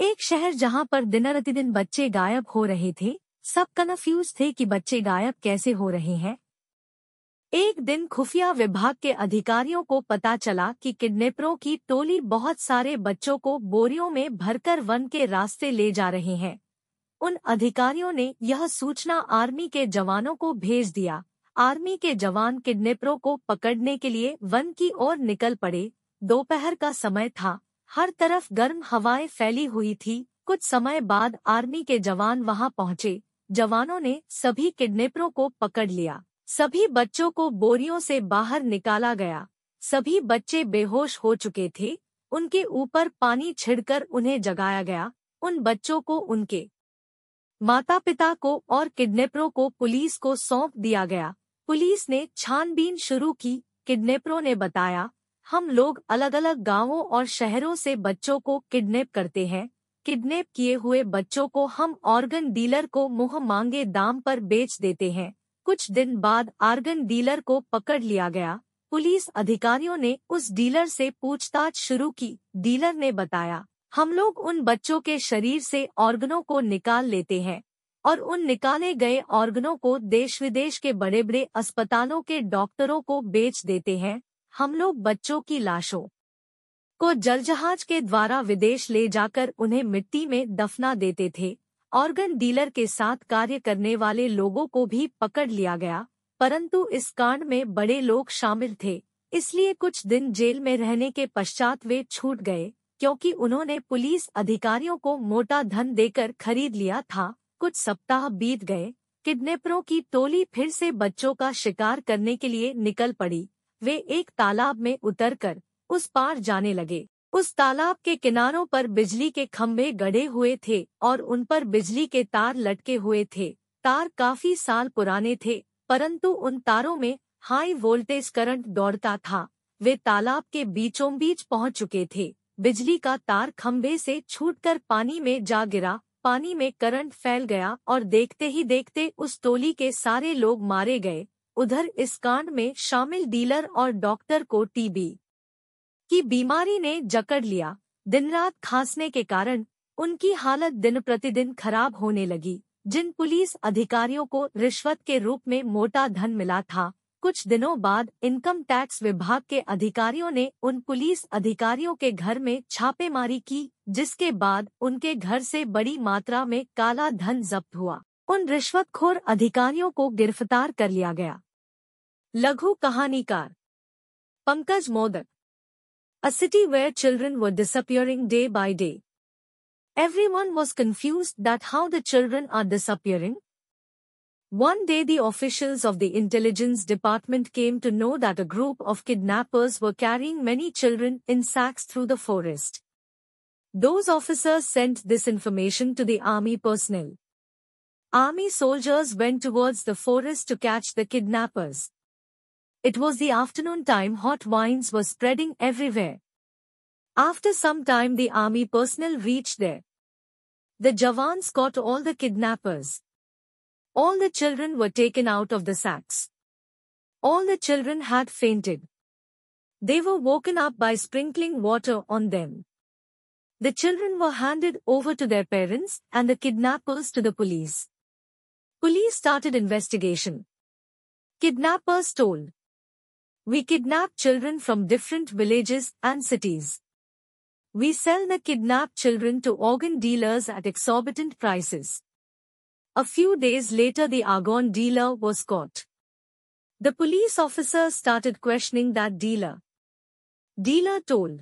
एक शहर जहाँ पर दिन प्रतिदिन बच्चे गायब हो रहे थे सब कन्फ्यूज़ थे कि बच्चे गायब कैसे हो रहे हैं। एक दिन खुफिया विभाग के अधिकारियों को पता चला कि किडनैपरों की टोली बहुत सारे बच्चों को बोरियों में भरकर वन के रास्ते ले जा रहे हैं। उन अधिकारियों ने यह सूचना आर्मी के जवानों को भेज दिया। आर्मी के जवान किडनैपरों को पकड़ने के लिए वन की ओर निकल पड़े। दोपहर का समय था। हर तरफ़ गर्म हवाएँ फैली हुई थी। कुछ समय बाद आर्मी के जवान वहाँ पहुँचे। जवानों ने सभी किडनैपरों को पकड़ लिया। सभी बच्चों को बोरियों से बाहर निकाला गया। सभी बच्चे बेहोश हो चुके थे। उनके ऊपर पानी छिड़कर उन्हें जगाया गया। उन बच्चों को उनके माता पिता को और किडनैपरों को पुलिस को सौंप दिया गया। पुलिस ने छानबीन शुरू की। किडनैपरों ने बताया हम लोग अलग अलग गाँवों और शहरों से बच्चों को किडनैप करते हैं। किडनैप किए हुए बच्चों को हम ऑर्गन डीलर को मुँह मांगे दाम पर बेच देते हैं। कुछ दिन बाद आर्गन डीलर को पकड़ लिया गया। पुलिस अधिकारियों ने उस डीलर से पूछताछ शुरू की। डीलर ने बताया, हम लोग उन बच्चों के शरीर से ऑर्गनों को निकाल लेते हैं और उन निकाले गए ऑर्गनों को देश विदेश के बड़े बड़े अस्पतालों के डॉक्टरों को बेच देते हैं। हम लोग बच्चों की लाशों को जलजहाज के द्वारा विदेश ले जाकर उन्हें मिट्टी में दफना देते थे। ऑर्गन डीलर के साथ कार्य करने वाले लोगों को भी पकड़ लिया गया, परंतु इस कांड में बड़े लोग शामिल थे, इसलिए कुछ दिन जेल में रहने के पश्चात वे छूट गए, क्योंकि उन्होंने पुलिस अधिकारियों को मोटा धन देकर खरीद लिया था। कुछ सप्ताह बीत गए, किडनैपरों की टोली फिर से बच्चों का शिकार करने के लिए निकल पड़ी। वे एक तालाब में उतरकर उस पार जाने लगे। उस तालाब के किनारों पर बिजली के खंभे गड़े हुए थे और उन पर बिजली के तार लटके हुए थे। तार काफ़ी साल पुराने थे, परंतु उन तारों में हाई वोल्टेज करंट दौड़ता था। वे तालाब के बीचों बीच पहुँच चुके थे। बिजली का तार खंभे से छूटकर पानी में जा गिरा। पानी में करंट फैल गया और देखते ही देखते उस टोली के सारे लोग मारे गए। उधर इस कांड में शामिल डीलर और डॉक्टर को टीबी की बीमारी ने जकड़ लिया। दिन रात खांसने के कारण उनकी हालत दिन प्रतिदिन खराब होने लगी। जिन पुलिस अधिकारियों को रिश्वत के रूप में मोटा धन मिला था, कुछ दिनों बाद इनकम टैक्स विभाग के अधिकारियों ने उन पुलिस अधिकारियों के घर में छापेमारी की, जिसके बाद उनके घर से बड़ी मात्रा में काला धन जब्त हुआ। उन रिश्वतखोर अधिकारियों को गिरफ़्तार कर लिया गया। लघु Kahanikar Pankaj modak A city where children were disappearing day by day. Everyone was confused that how the children are disappearing. One day the officials of the intelligence department came to know that a group of kidnappers were carrying many children in sacks through the forest. Those officers sent this information to the army personnel. Army soldiers went towards the forest to catch the kidnappers. It was the afternoon time hot wines were spreading everywhere. After some time the army personnel reached there. The Jawans caught all the kidnappers. All the children were taken out of the sacks. All the children had fainted. They were woken up by sprinkling water on them. The children were handed over to their parents and the kidnappers to the police. Police started investigation. Kidnappers told. We kidnap children from different villages and cities. We sell the kidnapped children to organ dealers at exorbitant prices. A few days later the organ dealer was caught. The police officer started questioning that dealer. Dealer told.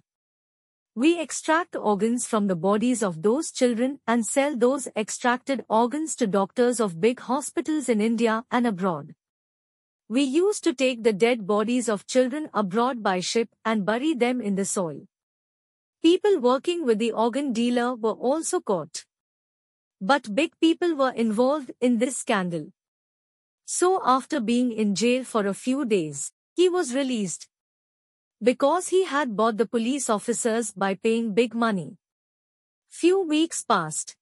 We extract organs from the bodies of those children and sell those extracted organs to doctors of big hospitals in India and abroad. We used to take the dead bodies of children abroad by ship and bury them in the soil. People working with the organ dealer were also caught. But big people were involved in this scandal. So after being in jail for a few days, he was released. Because he had bought the police officers by paying big money. Few weeks passed.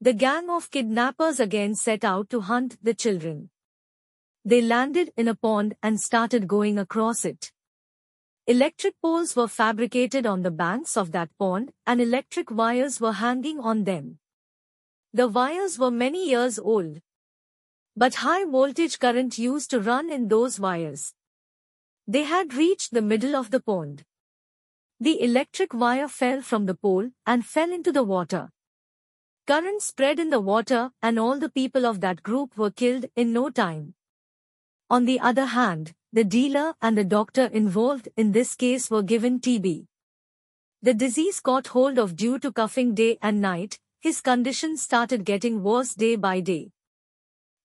The gang of kidnappers again set out to hunt the children. They landed in a pond and started going across it. Electric poles were fabricated on the banks of that pond and electric wires were hanging on them. The wires were many years old. But high voltage current used to run in those wires. They had reached the middle of the pond. The electric wire fell from the pole and fell into the water. Current spread in the water and all the people of that group were killed in no time. On the other hand, the dealer and the doctor involved in this case were given TB. The disease caught hold of due to coughing day and night, his condition started getting worse day by day.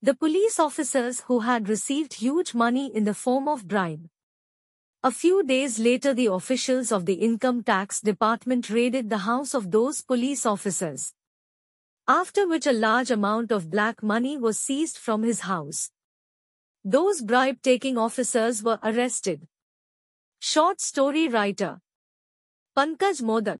The police officers who had received huge money in the form of bribe a few days later the officials of the income tax department raided the house of those police officers. After which a large amount of black money was seized from his house. Those bribe-taking officers were arrested. Short story writer Pankaj Modak